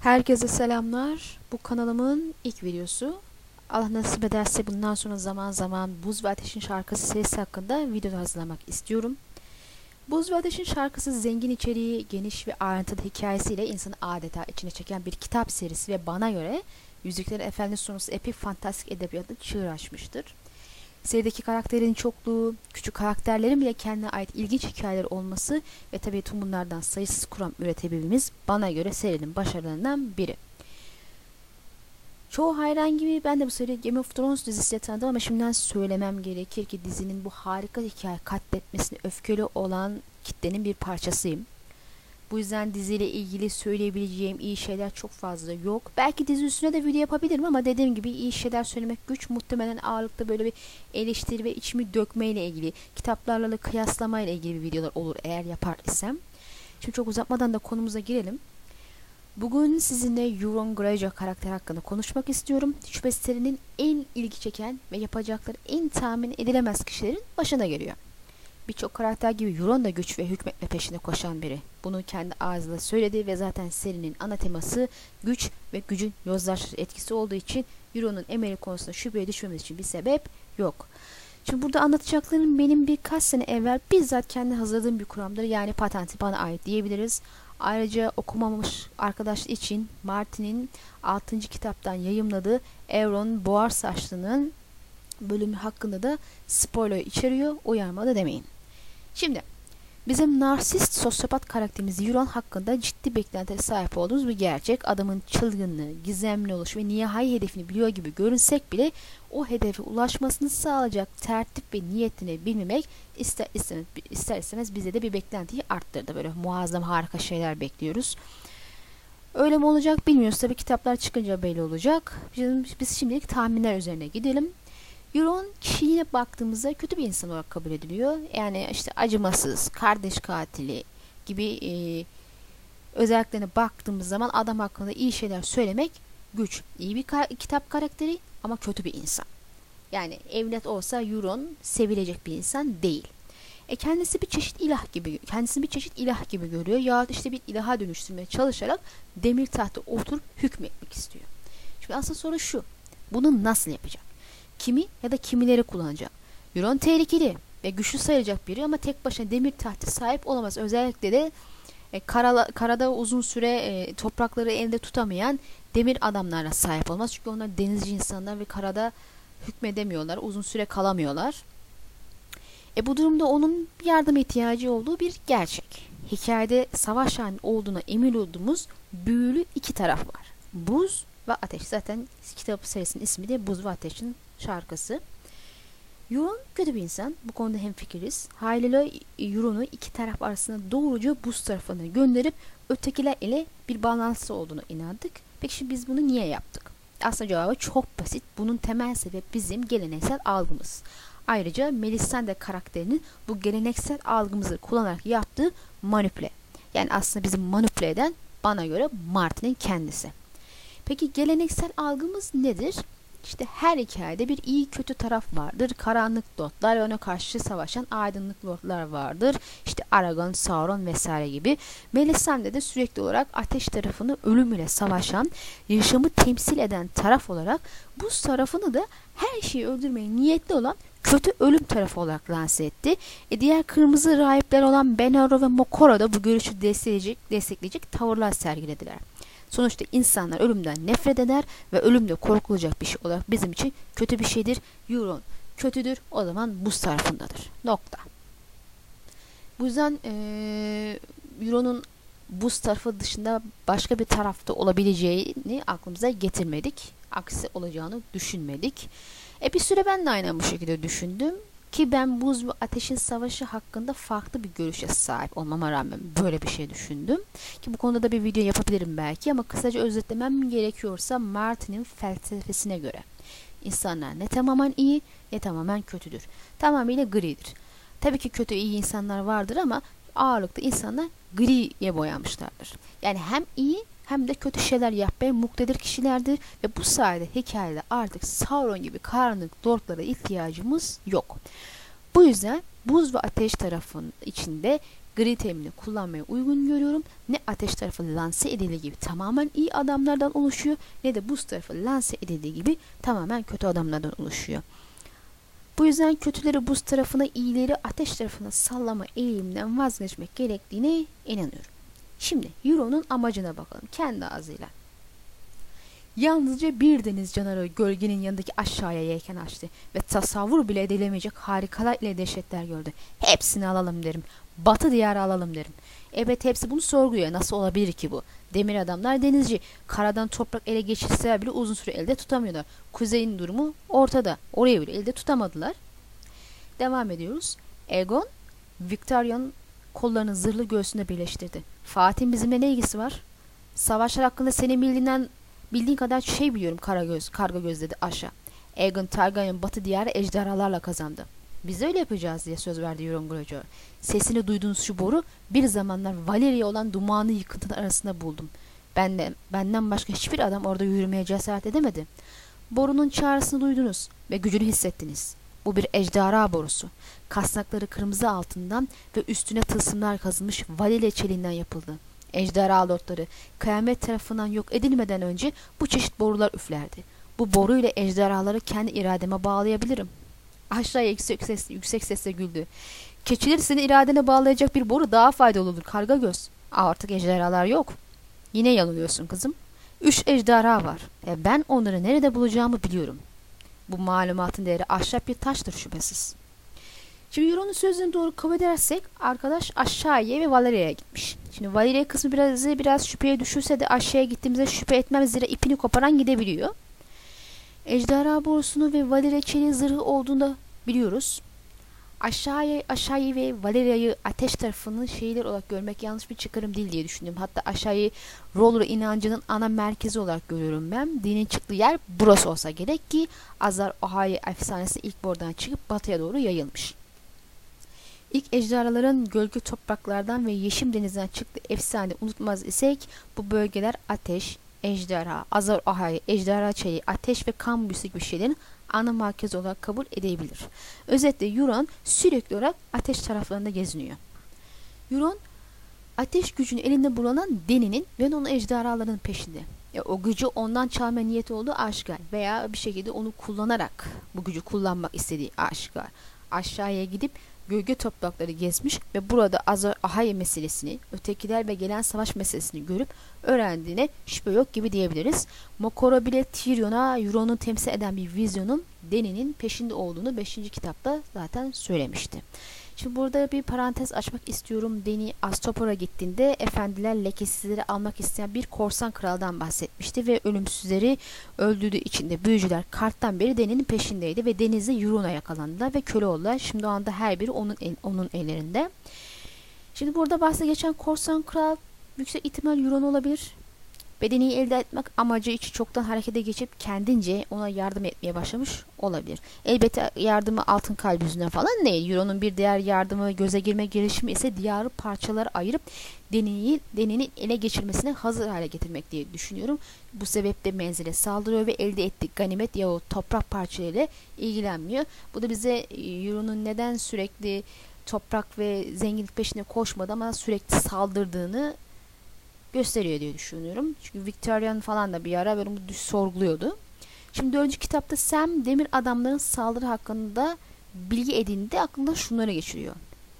Herkese selamlar. Bu kanalımın ilk videosu. Allah nasip ederse bundan sonra zaman zaman Buz ve Ateş'in şarkısı serisi hakkında video hazırlamak istiyorum. Buz ve Ateş'in şarkısı zengin içeriği, geniş ve ayrıntılı hikayesiyle insanı adeta içine çeken bir kitap serisi ve bana göre Yüzüklerin Efendisi sonrası epik fantastik edebiyatı çığır açmıştır. Serideki karakterin çokluğu, küçük karakterlerin bile kendine ait ilginç hikayeler olması ve tabii tüm bunlardan sayısız kuram üretebilmemiz bana göre serinin başarılarından biri. Çoğu hayran gibi ben de bu seri Game of Thrones dizisiyle tanıdım ama şimdiden söylemem gerekir ki dizinin bu harika hikaye katletmesine öfkeli olan kitlenin bir parçasıyım. Bu yüzden diziyle ilgili söyleyebileceğim iyi şeyler çok fazla yok. Belki dizi üstüne de video yapabilirim ama dediğim gibi iyi şeyler söylemek güç. Muhtemelen ağırlıkta böyle bir eleştiri ve içimi dökmeyle ilgili, kitaplarla kıyaslamayla ilgili videolar olur eğer yapar isem. Şimdi çok uzatmadan da konumuza girelim. Bugün sizinle Euron Greyjoy karakter hakkında konuşmak istiyorum. Şüphesiz serinin en ilgi çeken ve yapacakları en tahmin edilemez kişilerin başına geliyor. Birçok karakter gibi Euron da güç ve hükmetme peşinde koşan biri. Bunu kendi ağzıyla söyledi ve zaten serinin ana teması güç ve gücün yozlaştırıcı etkisi olduğu için Euron'un emeli konusunda şüpheye düşmemiz için bir sebep yok. Şimdi burada anlatacaklarım benim birkaç sene evvel bizzat kendi hazırladığım bir kuramdır. Yani patenti bana ait diyebiliriz. Ayrıca okumamış arkadaş için Martin'in 6. kitaptan yayımladığı Euron Boğar Saçlı'nın bölümü hakkında da spoiler içeriyor. Uyarmadı demeyin. Şimdi bizim narsist sosyopat karakterimiz Euron hakkında ciddi beklentilere sahip olduğumuz bir gerçek. Adamın çılgınlığı, gizemli oluş ve nihai hedefini biliyor gibi görünsek bile o hedefe ulaşmasını sağlayacak tertip ve niyetini bilmemek ister istemez, ister istemez bize de bir beklentiyi arttırdı. Böyle muazzam harika şeyler bekliyoruz. Öyle mi olacak bilmiyoruz. Tabi kitaplar çıkınca belli olacak. Biz, biz şimdilik tahminler üzerine gidelim. Euron kişiliğine baktığımızda kötü bir insan olarak kabul ediliyor. Yani işte acımasız, kardeş katili gibi e, özelliklerine baktığımız zaman adam hakkında iyi şeyler söylemek güç. İyi bir kar kitap karakteri ama kötü bir insan. Yani evlat olsa Euron sevilecek bir insan değil. E kendisi bir çeşit ilah gibi, kendisini bir çeşit ilah gibi görüyor. Ya işte bir ilaha dönüştürmeye çalışarak demir tahta oturup hükmetmek istiyor. Şimdi asıl soru şu. Bunu nasıl yapacak? Kimi ya da kimileri kullanacak. Euron tehlikeli ve güçlü sayılacak biri ama tek başına demir tahta sahip olamaz. Özellikle de e, karala, karada uzun süre e, toprakları elinde tutamayan demir adamlara sahip olmaz. Çünkü onlar denizci insanlar ve karada hükmedemiyorlar. Uzun süre kalamıyorlar. E bu durumda onun yardım ihtiyacı olduğu bir gerçek. Hikayede savaş halinin olduğuna emin olduğumuz büyülü iki taraf var. Buz ve ateş. Zaten kitap serisinin ismi de Buz ve Ateş'in şarkısı. Euron kötü bir insan. Bu konuda hemfikiriz. Haliyle Euron'u iki taraf arasında doğruca buz tarafına gönderip ötekiler ile bir bağlantısı olduğunu inandık. Peki şimdi biz bunu niye yaptık? Aslında cevabı çok basit. Bunun temel sebebi bizim geleneksel algımız. Ayrıca Melisande karakterinin bu geleneksel algımızı kullanarak yaptığı manipüle. Yani aslında bizim manipüle eden bana göre Martin'in kendisi. Peki geleneksel algımız nedir? İşte her hikayede bir iyi kötü taraf vardır. Karanlık lordlar ve ona karşı savaşan aydınlık lordlar vardır. İşte Aragon, Sauron vesaire gibi. Melisande de sürekli olarak ateş tarafını ölüm ile savaşan, yaşamı temsil eden taraf olarak bu tarafını da her şeyi öldürmeye niyetli olan kötü ölüm tarafı olarak lanse etti. E diğer kırmızı rahipler olan Benaro ve Mokoro da bu görüşü destekleyecek, destekleyecek tavırlar sergilediler. Sonuçta insanlar ölümden nefret eder ve ölüm de korkulacak bir şey olarak bizim için kötü bir şeydir. Euron kötüdür o zaman buz tarafındadır. Nokta. Bu yüzden e, Euron'un buz tarafı dışında başka bir tarafta olabileceğini aklımıza getirmedik. Aksi olacağını düşünmedik. E bir süre ben de aynen bu şekilde düşündüm. Ki ben buz ve ateşin savaşı hakkında farklı bir görüşe sahip olmama rağmen böyle bir şey düşündüm. Ki bu konuda da bir video yapabilirim belki ama kısaca özetlemem gerekiyorsa Martin'in felsefesine göre. insanlar ne tamamen iyi ne tamamen kötüdür. Tamamıyla gridir. Tabii ki kötü iyi insanlar vardır ama ağırlıkta insanlar griye boyamışlardır. Yani hem iyi hem de kötü şeyler yapmaya muktedir kişilerdir ve bu sayede hikayede artık Sauron gibi karanlık lordlara ihtiyacımız yok. Bu yüzden buz ve ateş tarafının içinde gri teminini kullanmaya uygun görüyorum. Ne ateş tarafı lanse edildiği gibi tamamen iyi adamlardan oluşuyor ne de buz tarafı lanse edildiği gibi tamamen kötü adamlardan oluşuyor. Bu yüzden kötüleri buz tarafına, iyileri ateş tarafına sallama eğiliminden vazgeçmek gerektiğine inanıyorum. Şimdi Euro'nun amacına bakalım kendi ağzıyla. Yalnızca bir deniz canavarı gölgenin yanındaki aşağıya yelken açtı ve tasavvur bile edilemeyecek harikalar ile dehşetler gördü. Hepsini alalım derim. Batı diyarı alalım derim. Evet hepsi bunu sorguluyor. Nasıl olabilir ki bu? Demir adamlar denizci. Karadan toprak ele geçirseler bile uzun süre elde tutamıyorlar. Kuzeyin durumu ortada. Orayı bile elde tutamadılar. Devam ediyoruz. Egon, Victoria'nın kollarını zırhlı göğsünde birleştirdi. Fatih'in bizimle ne ilgisi var? Savaşlar hakkında senin bildiğinden bildiğin kadar şey biliyorum kara göz, karga göz dedi aşağı. Aegon Targaryen batı diyarı ejderhalarla kazandı. Biz öyle yapacağız diye söz verdi Euron Greyjoy. Sesini duyduğunuz şu boru bir zamanlar Valeria olan dumanlı yıkıntının arasında buldum. Ben de, benden başka hiçbir adam orada yürümeye cesaret edemedi. Borunun çağrısını duydunuz ve gücünü hissettiniz. Bu bir ejderha borusu. Kasnakları kırmızı altından ve üstüne tılsımlar kazılmış Valeria çeliğinden yapıldı. Ejderha lordları kıyamet tarafından yok edilmeden önce bu çeşit borular üflerdi. Bu boruyla ejderhaları kendi irademe bağlayabilirim. Aşağıya yüksek, ses, yüksek sesle güldü. Keçileri seni iradene bağlayacak bir boru daha faydalı olur karga göz. Artık ejderhalar yok. Yine yanılıyorsun kızım. Üç ejderha var. E ben onları nerede bulacağımı biliyorum. Bu malumatın değeri ahşap bir taştır şüphesiz. Şimdi Euron'un sözünü doğru kabul edersek arkadaş aşağıya ve Valeria'ya gitmiş. Şimdi Valeria kısmı biraz biraz şüpheye düşürse de aşağıya gittiğimizde şüphe etmem zira ipini koparan gidebiliyor. Ejderha borusunu ve Valeria çeliği zırhı olduğunda biliyoruz. Aşağıya, aşağıyı ve Valeria'yı ateş tarafını şeyler olarak görmek yanlış bir çıkarım değil diye düşündüm. Hatta aşağıyı Roller inancının ana merkezi olarak görüyorum ben. Dinin çıktığı yer burası olsa gerek ki Azar Ohio efsanesi ilk buradan çıkıp batıya doğru yayılmış. İlk ejderhaların gölge topraklardan ve yeşim denizden çıktığı efsane unutmaz isek bu bölgeler ateş, ejderha, Azar Ohio, ejderha çayı, ateş ve kan büyüsü gibi şeylerin ana merkez olarak kabul edebilir. Özetle Euron sürekli olarak ateş taraflarında geziniyor. Euron ateş gücünü elinde bulunan Deni'nin ve onun ejderhalarının peşinde. E, o gücü ondan çalma niyeti olduğu aşikar veya bir şekilde onu kullanarak bu gücü kullanmak istediği aşikar. Aşağıya gidip gölge toprakları gezmiş ve burada Azar Ahaya meselesini, ötekiler ve gelen savaş meselesini görüp öğrendiğine şüphe yok gibi diyebiliriz. Mokoro bile Tyrion'a Euron'u temsil eden bir vizyonun Deni'nin peşinde olduğunu 5. kitapta zaten söylemişti. Şimdi burada bir parantez açmak istiyorum. Deni Astopor'a gittiğinde efendiler lekesizleri almak isteyen bir korsan kraldan bahsetmişti ve ölümsüzleri öldürdüğü için de büyücüler karttan beri Deni'nin peşindeydi ve denizde Euron'a yakalandılar ve köle oldular. Şimdi o anda her biri onun el, onun ellerinde. Şimdi burada bahse geçen korsan kral yüksek ihtimal Euron olabilir. Bedeniyi elde etmek amacı için çoktan harekete geçip kendince ona yardım etmeye başlamış olabilir. Elbette yardımı altın kalp yüzünden falan değil. Euro'nun bir diğer yardımı göze girme girişimi ise diyarı parçalara ayırıp deneyi, denenin ele geçirmesine hazır hale getirmek diye düşünüyorum. Bu sebeple menzile saldırıyor ve elde ettiği ganimet yahut toprak parçalarıyla ilgilenmiyor. Bu da bize Euro'nun neden sürekli toprak ve zenginlik peşinde koşmadı ama sürekli saldırdığını gösteriyor diye düşünüyorum. Çünkü Victorian falan da bir ara böyle bunu sorguluyordu. Şimdi dördüncü kitapta Sam demir adamların saldırı hakkında bilgi edindi aklında şunları geçiriyor.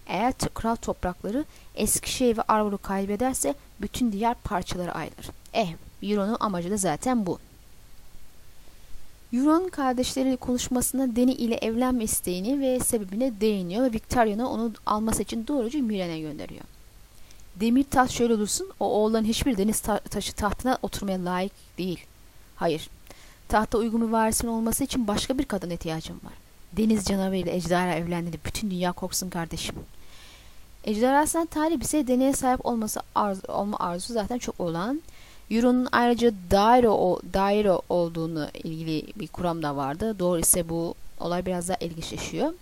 Eğer kral toprakları Eskişehir ve Arvor'u kaybederse bütün diğer parçaları ayrılır. Eh, Euron'un amacı da zaten bu. Euron kardeşleriyle konuşmasında Dany ile evlenme isteğini ve sebebine değiniyor ve Victoria'nı onu alması için doğruca Miren'e gönderiyor. Demir taş şöyle dursun, o oğulların hiçbir deniz ta taşı tahtına oturmaya layık değil. Hayır, tahta uygun bir varisin olması için başka bir kadın ihtiyacım var. Deniz canavarı ile ejderha evlendiğinde bütün dünya korksun kardeşim. Ejderhasından talip ise deneye sahip olması arzu, olma arzusu zaten çok olan. Euron'un ayrıca daire, o, daire olduğunu ilgili bir kuram da vardı. Doğru ise bu olay biraz daha ilginçleşiyor.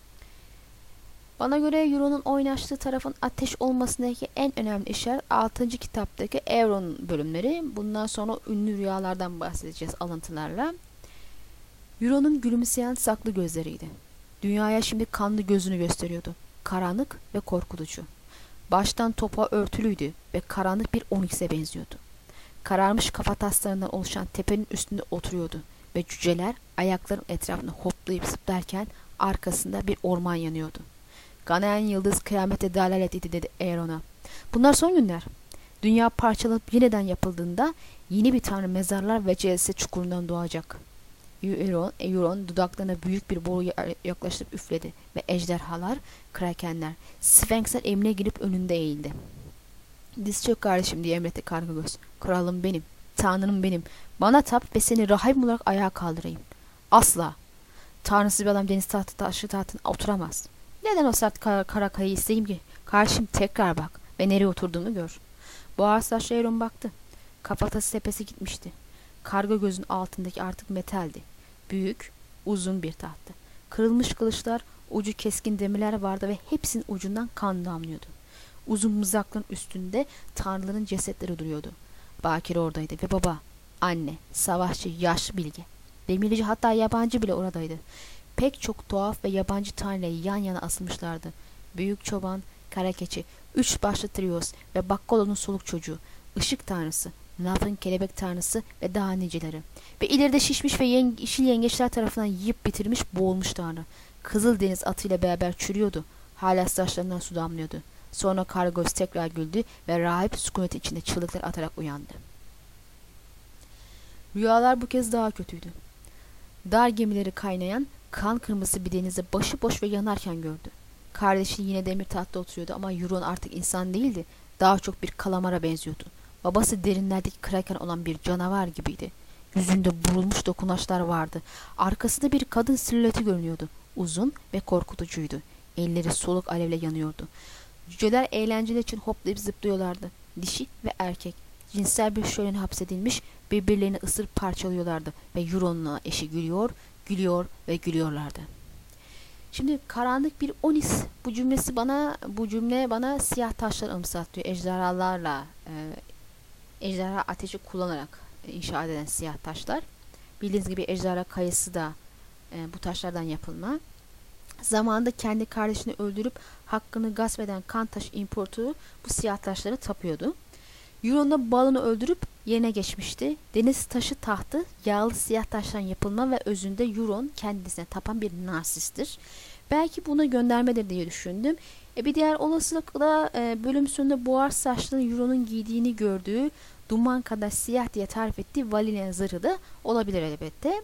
Bana göre Euron'un oynaştığı tarafın ateş olmasındaki en önemli işaret 6. kitaptaki Euron bölümleri. Bundan sonra ünlü rüyalardan bahsedeceğiz alıntılarla. Euron'un gülümseyen saklı gözleriydi. Dünyaya şimdi kanlı gözünü gösteriyordu. Karanlık ve korkutucu. Baştan topa örtülüydü ve karanlık bir onyx'e benziyordu. Kararmış kafataslarından oluşan tepenin üstünde oturuyordu ve cüceler ayakların etrafında hoplayıp zıplarken arkasında bir orman yanıyordu. Ganayan yıldız kıyamete dalalet idi dedi Aeron'a. Bunlar son günler. Dünya parçalanıp yeniden yapıldığında yeni bir tanrı mezarlar ve ceset çukurundan doğacak. Euron, Euron dudaklarına büyük bir boru yaklaştırıp üfledi ve ejderhalar, krakenler, Sphinx'ler emine girip önünde eğildi. Diz çök kardeşim diye emretti Kargagöz. Kralım benim, tanrım benim. Bana tap ve seni rahip olarak ayağa kaldırayım. Asla. Tanrısız bir adam deniz tahtı taşı tahtına oturamaz. Neden o sert kara, kara kayayı isteyeyim ki? Karşım tekrar bak ve nereye oturduğumu gör. Boğaz saçlı Euron baktı. Kafatası tepesi gitmişti. Karga gözün altındaki artık metaldi. Büyük, uzun bir tahtı. Kırılmış kılıçlar, ucu keskin demirler vardı ve hepsinin ucundan kan damlıyordu. Uzun mızraklığın üstünde tanrıların cesetleri duruyordu. Bakir oradaydı ve baba, anne, savaşçı, yaşlı bilge. Demirci hatta yabancı bile oradaydı. Pek çok tuhaf ve yabancı tanrıları yan yana asılmışlardı. Büyük çoban, kara keçi, üç başlı trios ve Bakkolo'nun soluk çocuğu, ışık tanrısı, Naf'ın kelebek tanrısı ve daha niceleri. Ve ileride şişmiş ve yeng yeşil yengeçler tarafından yiyip bitirmiş boğulmuş tanrı. Kızıl deniz atıyla beraber çürüyordu. Hala saçlarından su damlıyordu. Sonra Kargos tekrar güldü ve rahip sükunet içinde çığlıklar atarak uyandı. Rüyalar bu kez daha kötüydü. Dar gemileri kaynayan kan kırmızı bir denize başıboş ve yanarken gördü. Kardeşi yine demir tahtta oturuyordu ama Euron artık insan değildi. Daha çok bir kalamara benziyordu. Babası derinlerdeki kraken olan bir canavar gibiydi. Yüzünde burulmuş dokunaçlar vardı. Arkasında bir kadın silüeti görünüyordu. Uzun ve korkutucuydu. Elleri soluk alevle yanıyordu. Cüceler eğlenceler için hoplayıp zıplıyorlardı. Dişi ve erkek. Cinsel bir şölene hapsedilmiş birbirlerini ısırıp parçalıyorlardı ve Euron'la eşi gülüyor, gülüyor ve gülüyorlardı. Şimdi karanlık bir onis bu cümlesi bana bu cümle bana siyah taşlar anımsatıyor. Ejderhalarla e, ejderha ateşi kullanarak e, inşa edilen siyah taşlar. Bildiğiniz gibi ejderha kayası da e, bu taşlardan yapılma. Zamanında kendi kardeşini öldürüp hakkını gasp eden Kantaş İmparatoru bu siyah taşları tapıyordu. Euron'da balonu öldürüp yerine geçmişti. Deniz taşı tahtı yağlı siyah taştan yapılma ve özünde Euron kendisine tapan bir narsisttir. Belki buna göndermedir diye düşündüm. E bir diğer olasılık da e, bölüm sonunda buhar saçlı Euron'un giydiğini gördüğü duman kadar siyah diye tarif ettiği Valyrian zırhı da olabilir elbette.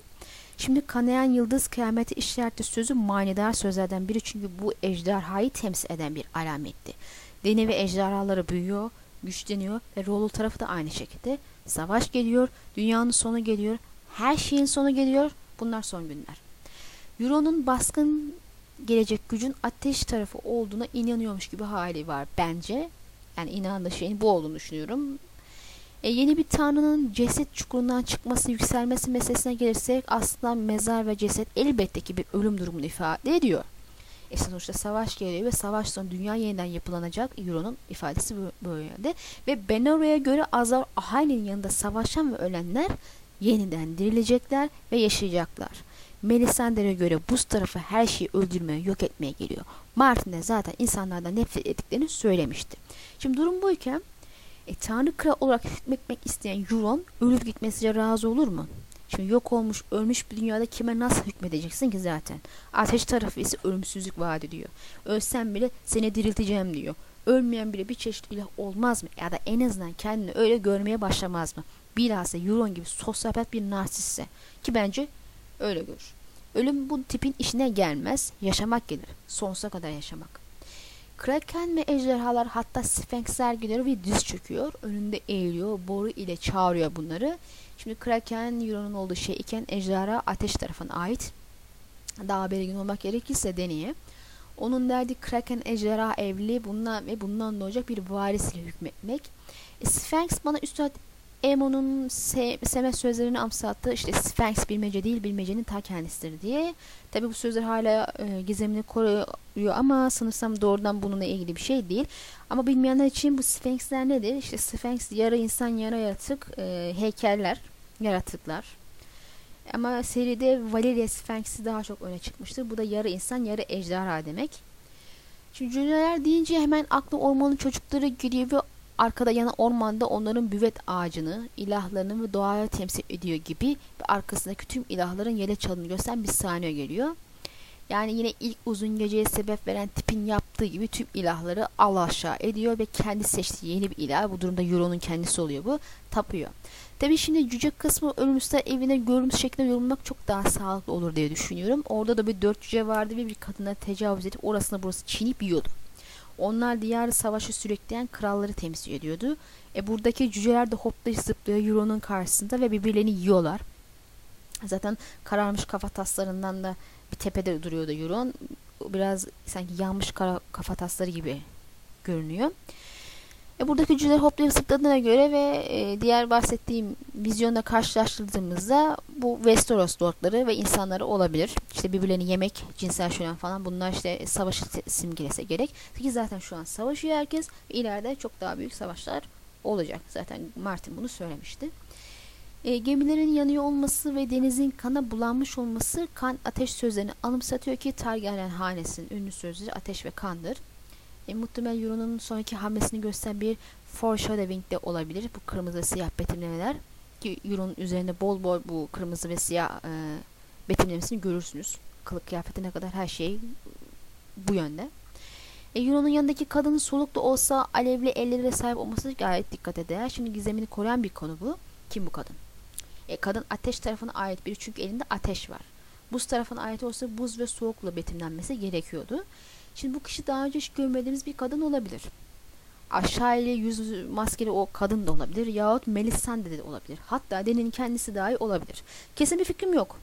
Şimdi kanayan yıldız kıyameti işareti sözü manidar sözlerden biri çünkü bu ejderhayı temsil eden bir alametti. Deni ve ejderhaları büyüyor, güçleniyor ve Rollo tarafı da aynı şekilde. Savaş geliyor, dünyanın sonu geliyor, her şeyin sonu geliyor. Bunlar son günler. Euron'un baskın gelecek gücün ateş tarafı olduğuna inanıyormuş gibi hali var bence. Yani inandığı şeyin bu olduğunu düşünüyorum. E, yeni bir tanrının ceset çukurundan çıkması, yükselmesi meselesine gelirsek aslında mezar ve ceset elbette ki bir ölüm durumunu ifade ediyor. E sonuçta savaş geliyor ve savaş sonu dünya yeniden yapılanacak. Euro'nun ifadesi böyle yönde. Ve Benora'ya göre Azar Ahali'nin yanında savaşan ve ölenler yeniden dirilecekler ve yaşayacaklar. Melisandre'ye göre buz tarafı her şeyi öldürmeye, yok etmeye geliyor. Martin de zaten insanlardan nefret ettiklerini söylemişti. Şimdi durum buyken e, Tanrı kral olarak hükmetmek isteyen Euron ölüp gitmesiyle razı olur mu? Şimdi yok olmuş, ölmüş bir dünyada kime nasıl hükmedeceksin ki zaten? Ateş tarafı ise ölümsüzlük vaat ediyor. Ölsem bile seni dirilteceğim diyor. Ölmeyen bile bir çeşit ilah olmaz mı? Ya da en azından kendini öyle görmeye başlamaz mı? Bilhassa Euron gibi sosyopat bir narsistse. Ki bence öyle görür. Ölüm bu tipin işine gelmez. Yaşamak gelir. Sonsuza kadar yaşamak. Kraken ve ejderhalar hatta Sphinxler gidiyor ve diz çöküyor. Önünde eğiliyor. Boru ile çağırıyor bunları. Şimdi Kraken Euron'un olduğu şey iken ejderha ateş tarafına ait. Daha belirgin olmak gerekirse deneye. Onun derdi Kraken ejderha evli bundan ve bundan doğacak bir varisle hükmetmek. E, Sphinx bana üstad Emon'un se Seme sözlerini amsattı. İşte Sphinx bilmece değil bilmecenin ta kendisidir diye. Tabi bu sözler hala e, gizemini koruyor ama sanırsam doğrudan bununla ilgili bir şey değil. Ama bilmeyenler için bu Sphinx'ler nedir? İşte Sphinx yarı insan yarı yaratık e, heykeller, yaratıklar. Ama seride Valeria Sphinx'i daha çok öne çıkmıştır. Bu da yarı insan yarı ejderha demek. Şimdi cüceler deyince hemen aklı ormanın çocukları geliyor ve arkada yana ormanda onların büvet ağacını, ilahlarını ve doğaya temsil ediyor gibi ve arkasındaki tüm ilahların yele çalını gösteren bir sahne geliyor. Yani yine ilk uzun geceye sebep veren tipin yaptığı gibi tüm ilahları Allah aşağı ediyor ve kendi seçtiği yeni bir ilah. Bu durumda Euro'nun kendisi oluyor bu. Tapıyor. Tabi şimdi cüce kısmı ölümsüzler evine görülmüş şeklinde yorumlamak çok daha sağlıklı olur diye düşünüyorum. Orada da bir dört cüce vardı ve bir kadına tecavüz edip orasına burası çiğneyip yiyordu. Onlar diğer savaşı sürekleyen kralları temsil ediyordu. E buradaki cüceler de hoplayıp zıplıyor Euro'nun karşısında ve birbirlerini yiyorlar. Zaten kararmış kafa taslarından da bir tepede duruyordu Euron. Biraz sanki yanmış kara, kafa gibi görünüyor. E, buradaki cüceler hoplayıp zıpladığına göre ve e, diğer bahsettiğim vizyonda karşılaştırdığımızda bu Westeros lordları ve insanları olabilir. İşte birbirlerini yemek, cinsel şölen falan bunlar işte savaşı simgelese gerek. Ki zaten şu an savaşıyor herkes. İleride çok daha büyük savaşlar olacak. Zaten Martin bunu söylemişti. E, gemilerin yanıyor olması ve denizin kana bulanmış olması kan ateş sözlerini anımsatıyor ki Targaryen hanesinin ünlü sözleri ateş ve kandır. E, muhtemelen Euron'un sonraki hamlesini gösteren bir foreshadowing de olabilir. Bu kırmızı ve siyah betimlemeler. Ki Euron'un üzerinde bol bol bu kırmızı ve siyah e, betimlemesini görürsünüz. Kılık kıyafetine kadar her şey bu yönde. E, Euron'un yanındaki kadının soluklu olsa alevli ellere sahip olması gayet dikkat eder. Şimdi gizemini koruyan bir konu bu. Kim bu kadın? E, kadın ateş tarafına ait biri çünkü elinde ateş var. Buz tarafına ait olsa buz ve soğukla betimlenmesi gerekiyordu. Şimdi bu kişi daha önce hiç görmediğimiz bir kadın olabilir. Aşağı ile yüz maskeli o kadın da olabilir yahut Melisande de olabilir. Hatta Deni'nin kendisi dahi olabilir. Kesin bir fikrim yok.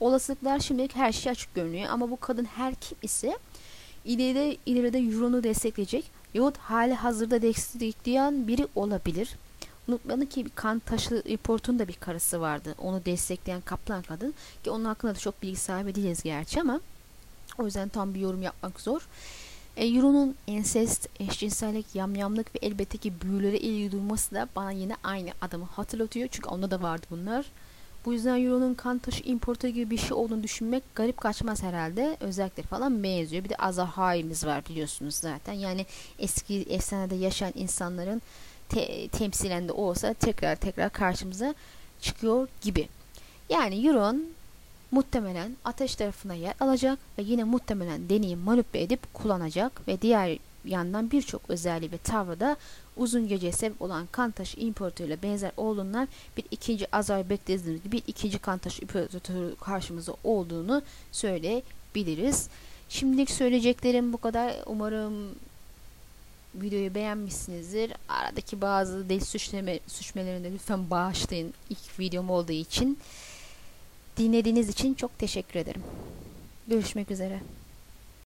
Olasılıklar şimdilik her şey açık görünüyor ama bu kadın her kim ise ileride ileride Euron'u destekleyecek yahut hali hazırda destekleyen biri olabilir. Unutmayalım ki kan taşı importun da bir karısı vardı. Onu destekleyen kaplan kadın. Ki onun hakkında da çok bilgi sahibi değiliz gerçi ama o yüzden tam bir yorum yapmak zor. E, Euro'nun ensest, eşcinsellik, yamyamlık ve elbette ki büyülere ilgi duyması da bana yine aynı adamı hatırlatıyor. Çünkü onda da vardı bunlar. Bu yüzden Euro'nun kan taşı importu gibi bir şey olduğunu düşünmek garip kaçmaz herhalde. Özellikleri falan benziyor. Bir de Azahai'miz var biliyorsunuz zaten. Yani eski efsanede yaşayan insanların te temsilen de olsa tekrar tekrar karşımıza çıkıyor gibi. Yani Euron muhtemelen ateş tarafına yer alacak ve yine muhtemelen deneyi manipüle edip kullanacak ve diğer yandan birçok özelliği ve tavrı da uzun geceye sebep olan kan taşı imparatoruyla benzer olduğundan bir ikinci Azar beklediğimiz gibi bir ikinci kan taşı imparatoru karşımızda olduğunu söyleyebiliriz. Şimdilik söyleyeceklerim bu kadar. Umarım videoyu beğenmişsinizdir. Aradaki bazı dil suçlama, suçmalarını lütfen bağışlayın. İlk videom olduğu için. Dinlediğiniz için çok teşekkür ederim. Görüşmek üzere.